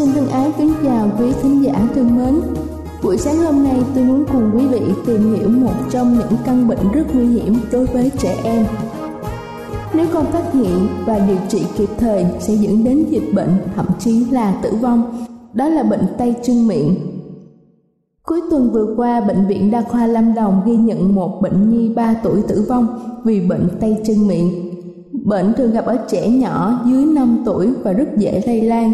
Xin thân ái kính chào quý thính giả thân mến. Buổi sáng hôm nay tôi muốn cùng quý vị tìm hiểu một trong những căn bệnh rất nguy hiểm đối với trẻ em. Nếu không phát hiện và điều trị kịp thời sẽ dẫn đến dịch bệnh thậm chí là tử vong. Đó là bệnh tay chân miệng. Cuối tuần vừa qua, Bệnh viện Đa khoa Lâm Đồng ghi nhận một bệnh nhi 3 tuổi tử vong vì bệnh tay chân miệng. Bệnh thường gặp ở trẻ nhỏ dưới 5 tuổi và rất dễ lây lan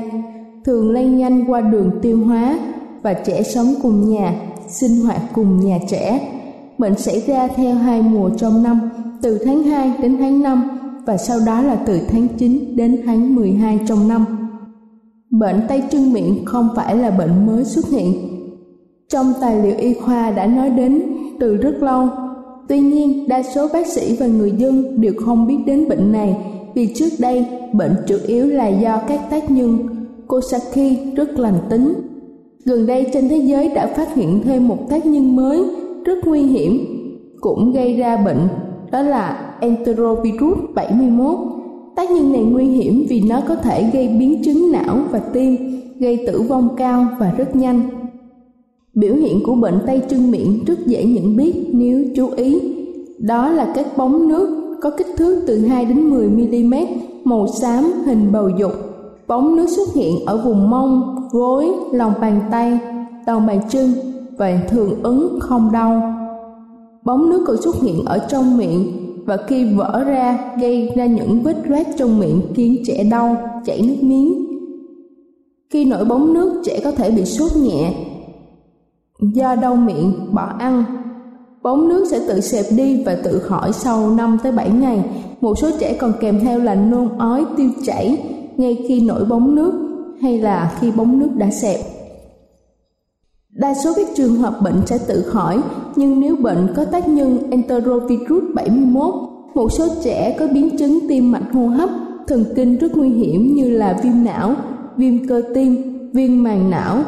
thường lây nhanh qua đường tiêu hóa và trẻ sống cùng nhà, sinh hoạt cùng nhà trẻ. Bệnh xảy ra theo hai mùa trong năm, từ tháng 2 đến tháng 5 và sau đó là từ tháng 9 đến tháng 12 trong năm. Bệnh tay chân miệng không phải là bệnh mới xuất hiện. Trong tài liệu y khoa đã nói đến từ rất lâu. Tuy nhiên, đa số bác sĩ và người dân đều không biết đến bệnh này vì trước đây bệnh chủ yếu là do các tác nhân Kosaki rất lành tính. Gần đây trên thế giới đã phát hiện thêm một tác nhân mới rất nguy hiểm cũng gây ra bệnh đó là enterovirus 71. Tác nhân này nguy hiểm vì nó có thể gây biến chứng não và tim, gây tử vong cao và rất nhanh. Biểu hiện của bệnh tay chân miệng rất dễ nhận biết nếu chú ý. Đó là các bóng nước có kích thước từ 2 đến 10 mm, màu xám hình bầu dục Bóng nước xuất hiện ở vùng mông, gối, lòng bàn tay, đầu bàn chân và thường ứng không đau. Bóng nước còn xuất hiện ở trong miệng và khi vỡ ra gây ra những vết loét trong miệng khiến trẻ đau, chảy nước miếng. Khi nổi bóng nước, trẻ có thể bị sốt nhẹ do đau miệng, bỏ ăn. Bóng nước sẽ tự xẹp đi và tự khỏi sau 5 tới 7 ngày. Một số trẻ còn kèm theo là nôn ói, tiêu chảy, ngay khi nổi bóng nước hay là khi bóng nước đã xẹp. Đa số các trường hợp bệnh sẽ tự khỏi, nhưng nếu bệnh có tác nhân enterovirus 71, một số trẻ có biến chứng tim mạch hô hấp, thần kinh rất nguy hiểm như là viêm não, viêm cơ tim, viêm màng não.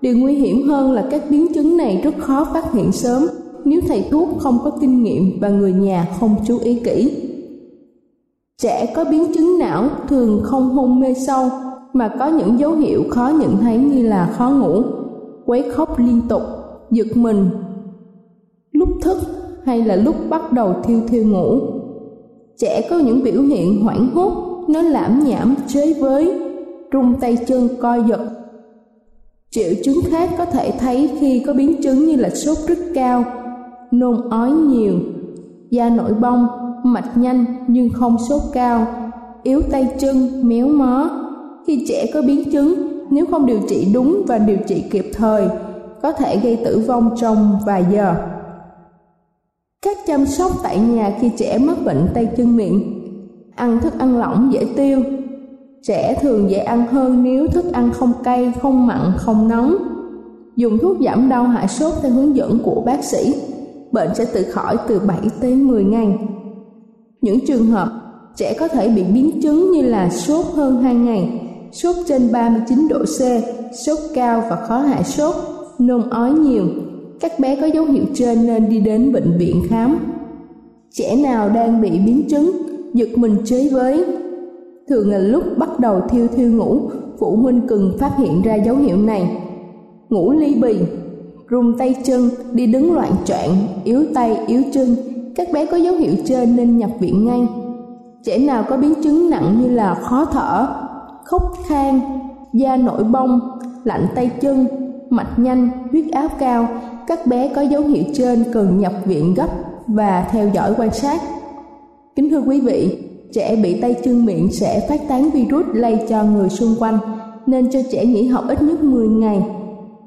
Điều nguy hiểm hơn là các biến chứng này rất khó phát hiện sớm nếu thầy thuốc không có kinh nghiệm và người nhà không chú ý kỹ. Trẻ có biến chứng não thường không hôn mê sâu mà có những dấu hiệu khó nhận thấy như là khó ngủ, quấy khóc liên tục, giật mình, lúc thức hay là lúc bắt đầu thiêu thiêu ngủ. Trẻ có những biểu hiện hoảng hốt, nó lãm nhảm chế với, rung tay chân co giật. Triệu chứng khác có thể thấy khi có biến chứng như là sốt rất cao, nôn ói nhiều, da nổi bong, mạch nhanh nhưng không sốt cao, yếu tay chân, méo mó. Khi trẻ có biến chứng, nếu không điều trị đúng và điều trị kịp thời, có thể gây tử vong trong vài giờ. Cách chăm sóc tại nhà khi trẻ mắc bệnh tay chân miệng Ăn thức ăn lỏng dễ tiêu Trẻ thường dễ ăn hơn nếu thức ăn không cay, không mặn, không nóng. Dùng thuốc giảm đau hạ sốt theo hướng dẫn của bác sĩ. Bệnh sẽ tự khỏi từ 7 tới 10 ngày. Những trường hợp trẻ có thể bị biến chứng như là sốt hơn 2 ngày, sốt trên 39 độ C, sốt cao và khó hạ sốt, nôn ói nhiều. Các bé có dấu hiệu trên nên đi đến bệnh viện khám. Trẻ nào đang bị biến chứng, giật mình chế với. Thường là lúc bắt đầu thiêu thiêu ngủ, phụ huynh cần phát hiện ra dấu hiệu này. Ngủ ly bì, run tay chân, đi đứng loạn choạng, yếu tay, yếu chân. Các bé có dấu hiệu trên nên nhập viện ngay. Trẻ nào có biến chứng nặng như là khó thở, khóc khan, da nổi bong, lạnh tay chân, mạch nhanh, huyết áp cao, các bé có dấu hiệu trên cần nhập viện gấp và theo dõi quan sát. Kính thưa quý vị, trẻ bị tay chân miệng sẽ phát tán virus lây cho người xung quanh, nên cho trẻ nghỉ học ít nhất 10 ngày.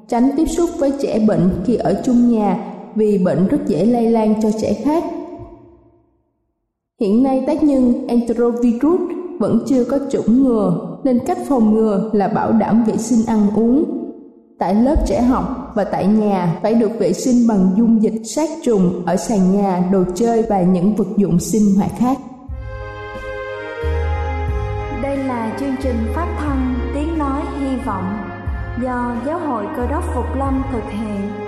Tránh tiếp xúc với trẻ bệnh khi ở chung nhà vì bệnh rất dễ lây lan cho trẻ khác. Hiện nay tác nhân enterovirus vẫn chưa có chủng ngừa nên cách phòng ngừa là bảo đảm vệ sinh ăn uống. Tại lớp trẻ học và tại nhà phải được vệ sinh bằng dung dịch sát trùng ở sàn nhà, đồ chơi và những vật dụng sinh hoạt khác. Đây là chương trình phát thanh Tiếng Nói Hy Vọng do Giáo hội Cơ đốc Phục Lâm thực hiện.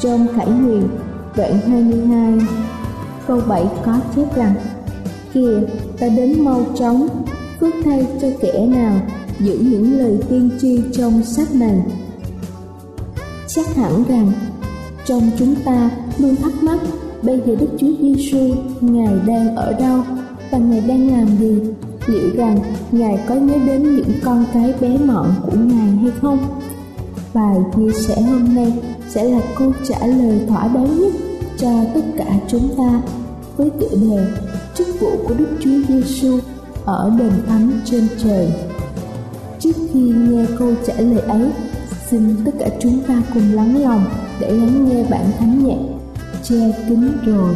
trong Khải Huyền, đoạn 22, câu 7 có chép rằng Kìa, ta đến mau chóng, phước thay cho kẻ nào giữ những lời tiên tri trong sách này. Chắc hẳn rằng, trong chúng ta luôn thắc mắc bây giờ Đức Chúa Giêsu Ngài đang ở đâu và Ngài đang làm gì? Liệu rằng Ngài có nhớ đến những con cái bé mọn của Ngài hay không? Bài chia sẻ hôm nay sẽ là câu trả lời thỏa đáng nhất cho tất cả chúng ta với tựa đề chức vụ của Đức Chúa Giêsu ở đền thánh trên trời. Trước khi nghe câu trả lời ấy, xin tất cả chúng ta cùng lắng lòng để lắng nghe bản thánh nhạc che kính rồi.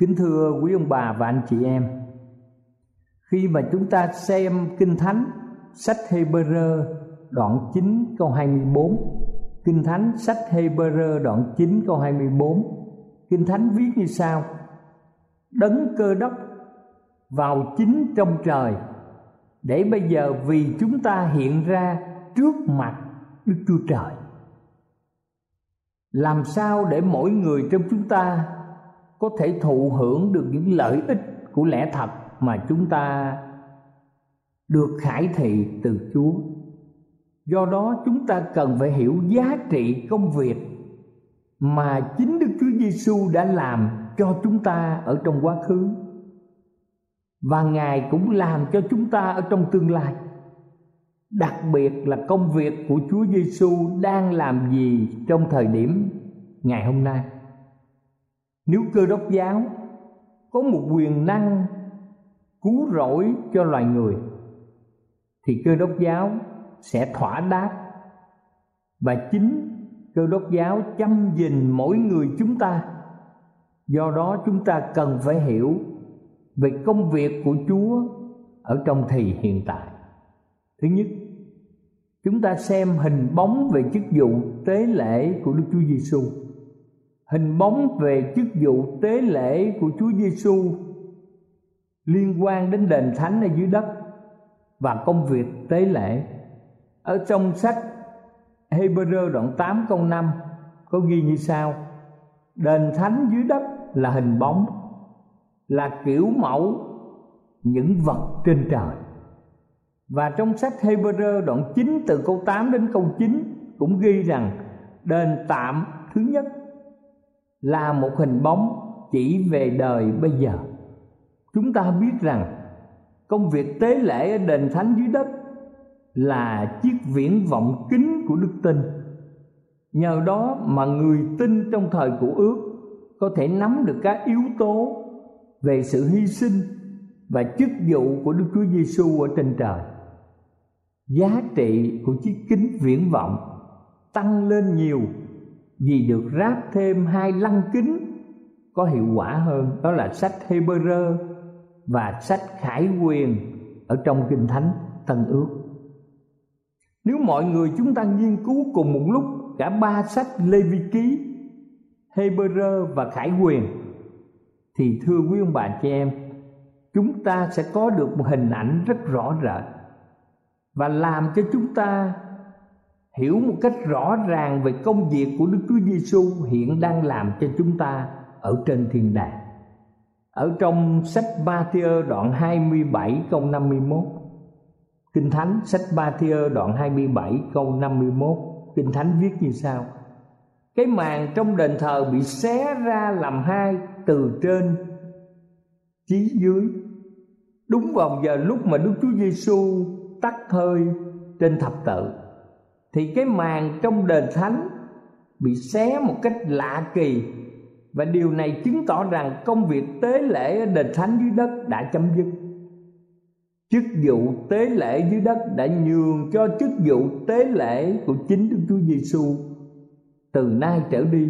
Kính thưa quý ông bà và anh chị em, khi mà chúng ta xem Kinh Thánh sách Hebrew đoạn 9 câu 24 Kinh Thánh sách Hebrew đoạn 9 câu 24 Kinh Thánh viết như sau Đấng cơ đốc vào chính trong trời Để bây giờ vì chúng ta hiện ra trước mặt Đức Chúa Trời. Làm sao để mỗi người trong chúng ta có thể thụ hưởng được những lợi ích của lẽ thật Mà chúng ta được khải thị từ Chúa do đó, chúng ta cần phải hiểu giá trị công việc mà chính Đức Chúa Giêsu đã làm cho chúng ta ở trong quá khứ và Ngài cũng làm cho chúng ta ở trong tương lai. Đặc biệt là công việc của Chúa Giêsu đang làm gì trong thời điểm ngày hôm nay. Nếu cơ đốc giáo có một quyền năng cứu rỗi cho loài người, thì cơ đốc giáo sẽ thỏa đáp. Và chính cơ đốc giáo chăm gìn mỗi người chúng ta. Do đó chúng ta cần phải hiểu về công việc của chúa ở trong thì hiện tại. Thứ nhất, chúng ta xem hình bóng về chức vụ tế lễ của đức chúa giêsu hình bóng về chức vụ tế lễ của chúa giêsu liên quan đến đền thánh ở dưới đất và công việc tế lễ. Ở trong sách Hebrew đoạn 8 câu 5 có ghi như sau, Đền thánh dưới đất là hình bóng, Là kiểu mẫu những vật trên trời. Và trong sách Hebrew đoạn 9 từ câu 8 đến câu 9 Cũng ghi rằng đền tạm thứ nhất là một hình bóng chỉ về đời bây giờ Chúng ta biết rằng công việc tế lễ ở đền thánh dưới đất là chiếc viễn vọng kính của đức tin nhờ đó mà người tin trong thời của ước có thể nắm được các yếu tố về sự hy sinh và chức vụ của Đức Chúa Giêsu ở trên trời. Giá trị của chiếc kính viễn vọng tăng lên nhiều vì được ráp thêm hai lăng kính có hiệu quả hơn, đó là sách Hebrew và sách Khải Quyền ở trong Kinh Thánh Tân Ước. Nếu mọi người chúng ta nghiên cứu cùng một lúc cả ba sách lê vi ký hebrew và khải quyền, thì thưa quý ông bà chị em, chúng ta sẽ có được một hình ảnh rất rõ rệt và làm cho chúng ta hiểu một cách rõ ràng về công việc của Đức Chúa Giêsu hiện đang làm cho chúng ta ở trên thiên đàng. Ở trong sách Matthew đoạn 27 câu 51 Kinh Thánh, sách Ba đoạn 27 câu 51 Kinh Thánh viết như sau. Cái màn trong đền thờ bị xé ra làm hai từ trên, chí dưới. Đúng vào giờ lúc mà Đức Chúa Giêsu tắt hơi trên thập tự. Thì cái màn trong đền thánh bị xé một cách lạ kỳ Và điều này chứng tỏ rằng công việc tế lễ ở đền thánh dưới đất đã chấm dứt chức vụ tế lễ dưới đất đã nhường cho chức vụ tế lễ của chính Đức Chúa Giêsu. Từ nay trở đi,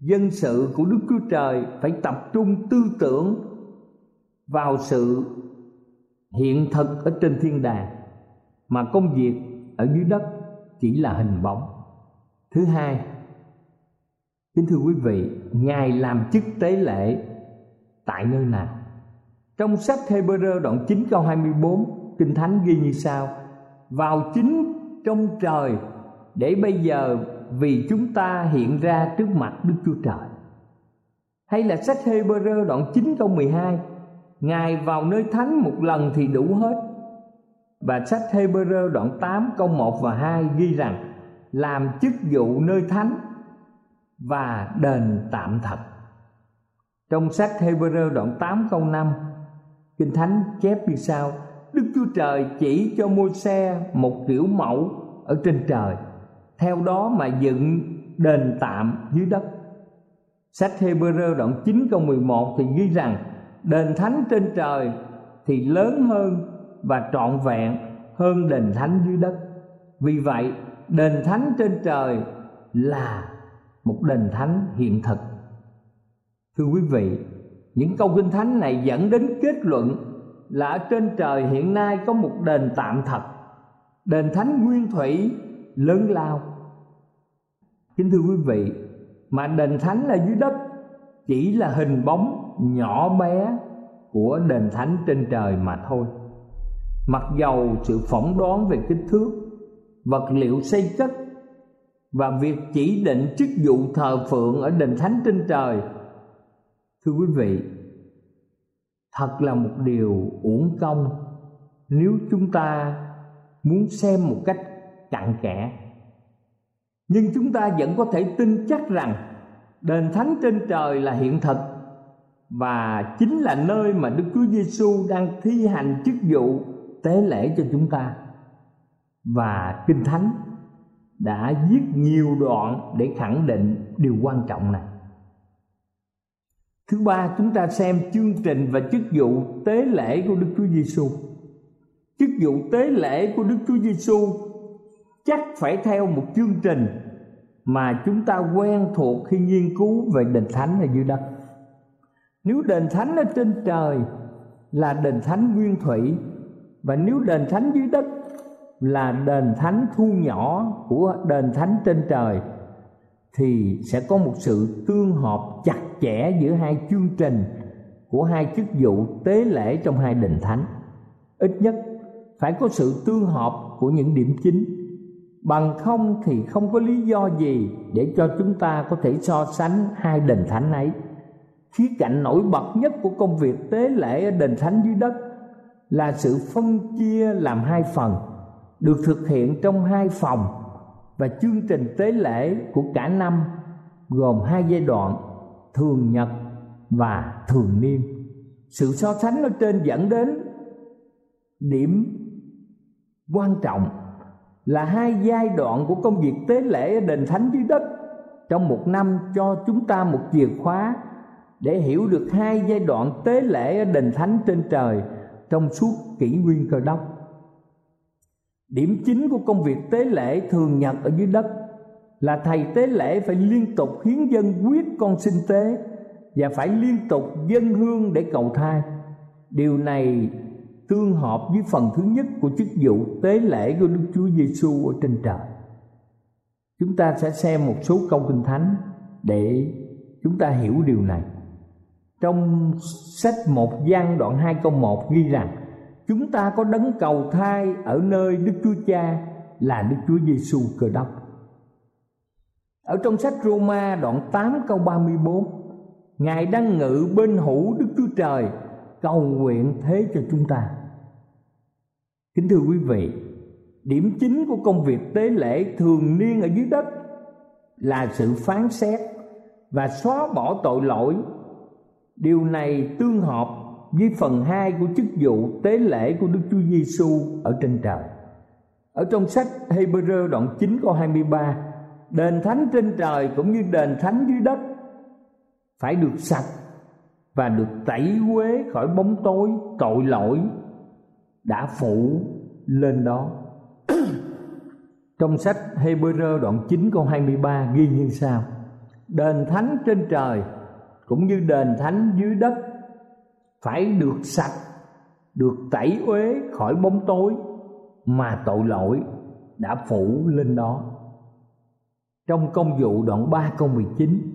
dân sự của Đức Chúa Trời phải tập trung tư tưởng vào sự hiện thực ở trên thiên đàng mà công việc ở dưới đất chỉ là hình bóng. Thứ hai, kính thưa quý vị, Ngài làm chức tế lễ tại nơi nào? Trong sách Hebrew đoạn 9 câu 24 Kinh Thánh ghi như sau Vào chính trong trời Để bây giờ vì chúng ta hiện ra trước mặt Đức Chúa Trời Hay là sách Hebrew đoạn 9 câu 12 Ngài vào nơi thánh một lần thì đủ hết và sách Hebrew đoạn 8 câu 1 và 2 ghi rằng, Làm chức vụ nơi thánh và đền tạm thật. Trong sách Hebrew đoạn 8 câu 5 Kinh Thánh chép như sau, Đức Chúa Trời chỉ cho môi xe một kiểu mẫu ở trên trời, Theo đó mà dựng đền tạm dưới đất. Sách Hebrew đoạn 9 câu 11 thì ghi rằng, Đền thánh trên trời thì lớn hơn và trọn vẹn hơn đền thánh dưới đất. Vì vậy, đền thánh trên trời là một đền thánh hiện thực. Thưa quý vị, những câu kinh thánh này dẫn đến kết luận là ở trên trời hiện nay có một đền tạm thật. Đền thánh nguyên thủy lớn lao. Kính thưa quý vị, mà đền thánh là dưới đất chỉ là hình bóng nhỏ bé của đền thánh trên trời mà thôi mặc dầu sự phỏng đoán về kích thước, vật liệu xây cất và việc chỉ định chức vụ thờ phượng ở đền thánh trên trời. Thưa quý vị, thật là một điều uổng công nếu chúng ta muốn xem một cách cặn kẽ. Nhưng chúng ta vẫn có thể tin chắc rằng đền thánh trên trời là hiện thực và chính là nơi mà Đức Chúa Giêsu đang thi hành chức vụ tế lễ cho chúng ta. Và Kinh Thánh đã viết nhiều đoạn để khẳng định điều quan trọng này. Thứ ba, chúng ta xem chương trình và chức vụ tế lễ của Đức Chúa Giêsu. Chức vụ tế lễ của Đức Chúa Giêsu chắc phải theo một chương trình mà chúng ta quen thuộc khi nghiên cứu về đền thánh ở dưới đất nếu đền thánh ở trên trời là đền thánh nguyên thủy và nếu đền thánh dưới đất là đền thánh thu nhỏ của đền thánh trên trời, thì sẽ có một sự tương hợp chặt chẽ giữa hai chương trình của hai chức vụ tế lễ trong hai đền thánh. Ít nhất phải có sự tương hợp của những điểm chính. Bằng không thì không có lý do gì để cho chúng ta có thể so sánh hai đền thánh ấy. Khía cạnh nổi bật nhất của công việc tế lễ ở đền thánh dưới đất là sự phân chia làm hai phần, được thực hiện trong hai phòng và chương trình tế lễ của cả năm gồm hai giai đoạn, thường nhật và thường niên. Sự so sánh ở trên dẫn đến điểm quan trọng là hai giai đoạn của công việc tế lễ ở đền thánh dưới đất trong một năm cho chúng ta một chìa khóa để hiểu được hai giai đoạn tế lễ ở đền thánh trên trời trong suốt kỷ nguyên cơ đốc điểm chính của công việc tế lễ thường nhật ở dưới đất là thầy tế lễ phải liên tục hiến dân quyết con sinh tế và phải liên tục dân hương để cầu thai điều này tương hợp với phần thứ nhất của chức vụ tế lễ của Đức Chúa Giêsu ở trên trời. Chúng ta sẽ xem một số câu kinh thánh để chúng ta hiểu điều này. Trong sách một gian đoạn 2 câu 1 ghi rằng, chúng ta có đấng cầu thai ở nơi Đức Chúa Cha là Đức Chúa Giêsu Cơ Đốc. Ở trong sách Roma đoạn 8 câu 34 Ngài đang ngự bên hữu Đức Chúa Trời, cầu nguyện thế cho chúng ta kính thưa quý vị, điểm chính của công việc tế lễ thường niên ở dưới đất là sự phán xét và xóa bỏ tội lỗi điều này tương hợp với phần 2 của chức vụ tế lễ của Đức Chúa Giêsu ở trên trời. Ở trong sách Hebrew đoạn 9 câu 23, đền thánh trên trời cũng như đền thánh dưới đất phải được sạch và được tẩy quế khỏi bóng tối tội lỗi đã phủ lên đó trong sách Hebrew đoạn 9 câu 23 ghi như sau Đền thánh trên trời cũng như đền thánh dưới đất, phải được sạch, được tẩy uế khỏi bóng tối mà tội lỗi đã phủ lên đó trong công vụ đoạn 3 câu 19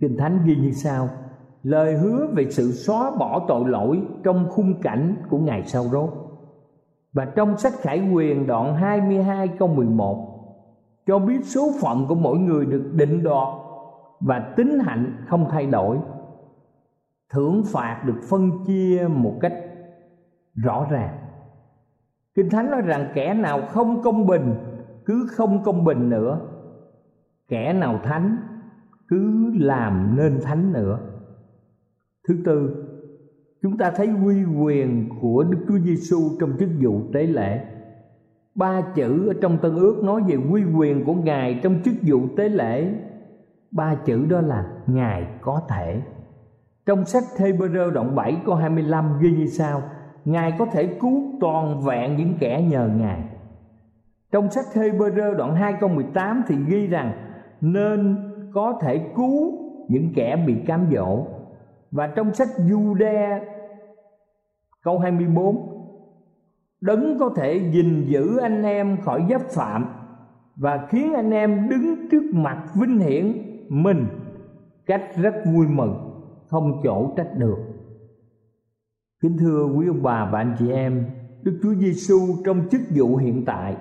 Kinh Thánh ghi như sau lời hứa về sự xóa bỏ tội lỗi trong khung cảnh của ngày sau rốt. Và trong sách Khải Quyền đoạn 22 câu 11 cho biết số phận của mỗi người được định đoạt và tính hạnh không thay đổi. Thưởng phạt được phân chia một cách rõ ràng. Kinh Thánh nói rằng kẻ nào không công bình cứ không công bình nữa. Kẻ nào thánh cứ làm nên thánh nữa Thứ tư, chúng ta thấy quy quyền của Đức Chúa Giêsu trong chức vụ tế lễ. Ba chữ ở trong Tân Ước nói về quy quyền của Ngài trong chức vụ tế lễ. Ba chữ đó là Ngài có thể. Trong sách Hebrew đoạn 7 câu 25 ghi như sau: Ngài có thể cứu toàn vẹn những kẻ nhờ Ngài. Trong sách Hebrew đoạn 2 câu 18 thì ghi rằng, nên có thể cứu những kẻ bị cám dỗ và trong sách Jude câu 24 đấng có thể gìn giữ anh em khỏi giáp phạm và khiến anh em đứng trước mặt vinh hiển mình cách rất vui mừng, không chỗ trách được. Kính thưa quý ông bà và anh chị em, đức chúa giêsu trong chức vụ hiện tại,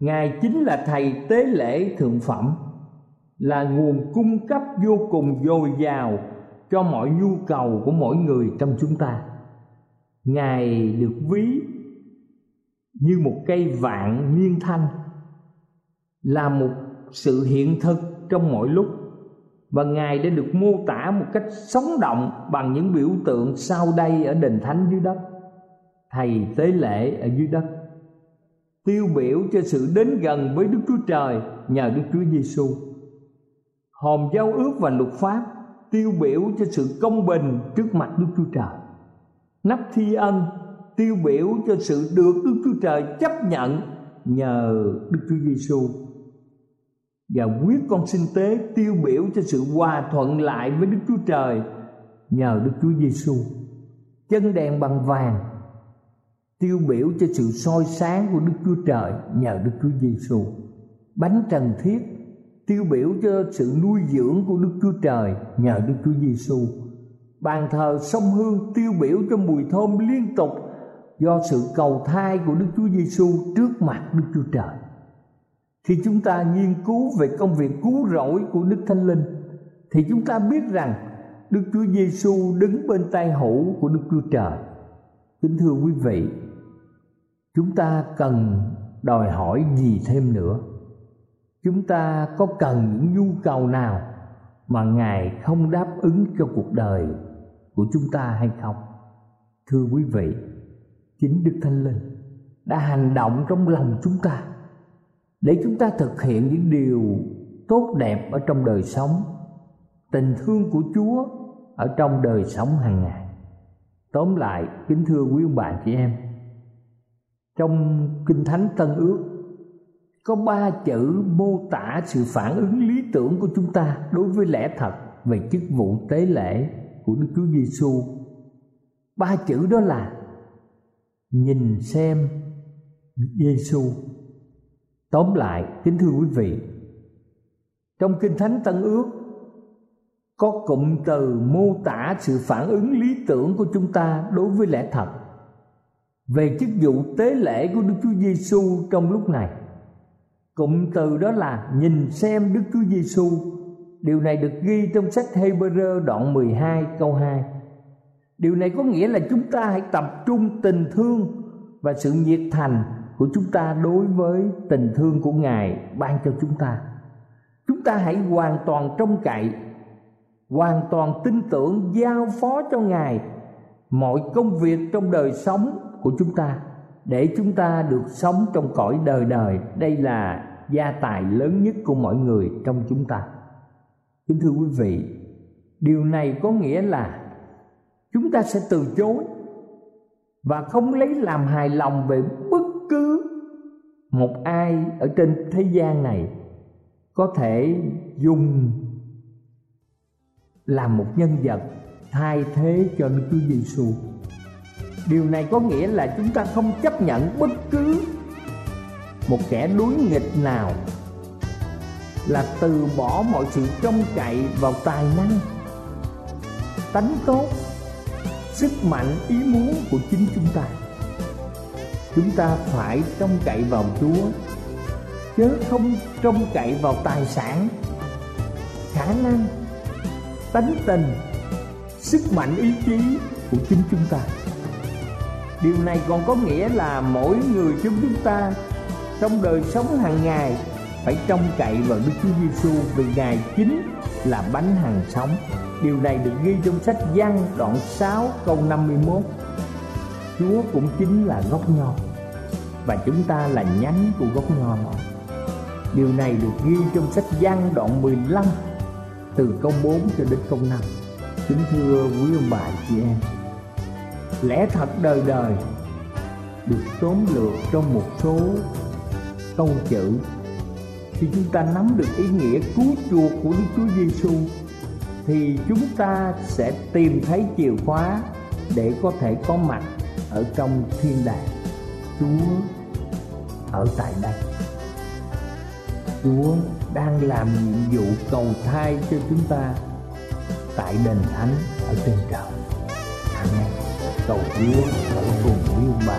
ngài chính là thầy tế lễ thượng phẩm, là nguồn cung cấp vô cùng dồi dào cho mọi nhu cầu của mỗi người trong chúng ta. Ngài được ví như một cây vạn niên thanh, là một sự hiện thực trong mọi lúc và ngài đã được mô tả một cách sống động bằng những biểu tượng sau đây ở đền thánh dưới đất thầy tế lễ ở dưới đất tiêu biểu cho sự đến gần với Đức Chúa Trời nhờ Đức Chúa Giêsu. Hòm giao ước và luật pháp tiêu biểu cho sự công bình trước mặt Đức Chúa Trời. Nắp thi ân tiêu biểu cho sự được Đức Chúa Trời chấp nhận nhờ Đức Chúa Giêsu. Và quyết con sinh tế tiêu biểu cho sự hòa thuận lại với Đức Chúa Trời nhờ Đức Chúa Giêsu. Chân đèn bằng vàng, tiêu biểu cho sự soi sáng của Đức Chúa Trời nhờ Đức Chúa Giêsu. Bánh trần thiết, tiêu biểu cho sự nuôi dưỡng của Đức Chúa Trời nhờ Đức Chúa Giêsu. Bàn thờ sông hương tiêu biểu cho mùi thơm liên tục do sự cầu thai của Đức Chúa Giêsu trước mặt Đức Chúa Trời. Khi chúng ta nghiên cứu về công việc cứu rỗi của Đức Thánh Linh thì chúng ta biết rằng Đức Chúa Giêsu đứng bên tay hữu của Đức Chúa Trời. Kính thưa quý vị, chúng ta cần đòi hỏi gì thêm nữa? Chúng ta có cần những nhu cầu nào mà Ngài không đáp ứng cho cuộc đời của chúng ta hay không? Thưa quý vị, chính Đức Thánh Linh đã hành động trong lòng chúng ta để chúng ta thực hiện những điều tốt đẹp ở trong đời sống, tình thương của chúa ở trong đời sống hàng ngày tóm lại, kính thưa quý ông bà chị em, trong kinh thánh tân ước, có ba chữ mô tả sự phản ứng lý tưởng của chúng ta đối với lẽ thật về chức vụ tế lễ của Đức Chúa Giêsu. Ba chữ đó là nhìn xem Giêsu Tóm lại, kính thưa quý vị, trong Kinh Thánh Tân Ước có cụm từ mô tả sự phản ứng lý tưởng của chúng ta đối với lẽ thật về chức vụ tế lễ của Đức Chúa Giêsu trong lúc này. Cụm từ đó là nhìn xem Đức Chúa Giêsu. Điều này được ghi trong sách Hebrew đoạn 12 câu 2. Điều này có nghĩa là chúng ta hãy tập trung tình thương và sự nhiệt thành của chúng ta đối với tình thương của ngài ban cho chúng ta. Chúng ta hãy hoàn toàn trông cậy, hoàn toàn tin tưởng giao phó cho ngài mọi công việc trong đời sống của chúng ta để chúng ta được sống trong cõi đời đời. Đây là gia tài lớn nhất của mọi người trong chúng ta. Kính thưa quý vị, điều này có nghĩa là chúng ta sẽ từ chối và không lấy làm hài lòng về bất một ai ở trên thế gian này có thể dùng làm một nhân vật thay thế cho Đức Chúa Giêsu. Điều này có nghĩa là chúng ta không chấp nhận bất cứ một kẻ đối nghịch nào là từ bỏ mọi sự trông cậy vào tài năng, tánh tốt, sức mạnh, ý muốn của chính chúng ta chúng ta phải trông cậy vào chúa, chứ không trông cậy vào tài sản, khả năng, tánh tình, sức mạnh ý chí của chính chúng ta điều này còn có nghĩa là mỗi người trong chúng ta trong đời sống hàng ngày phải trông cậy vào Đức Chúa Giêsu vì Ngài chính là bánh hàng sống. Điều này được ghi trong sách Giăng đoạn 6 câu 51. Chúa cũng chính là gốc nho và chúng ta là nhánh của gốc nho đó. Điều này được ghi trong sách Giăng đoạn 15 từ câu 4 cho đến câu 5. Kính thưa quý ông bà chị em, lẽ thật đời đời được tóm lược trong một số câu chữ khi chúng ta nắm được ý nghĩa cứu chuộc của Đức Chúa Giêsu thì chúng ta sẽ tìm thấy chìa khóa để có thể có mặt ở trong thiên đàng. Chúa ở tại đây. Chúa đang làm nhiệm vụ cầu thai cho chúng ta tại đền thánh ở trên trời. Amen. Cầu chúa ở cùng với ông bà.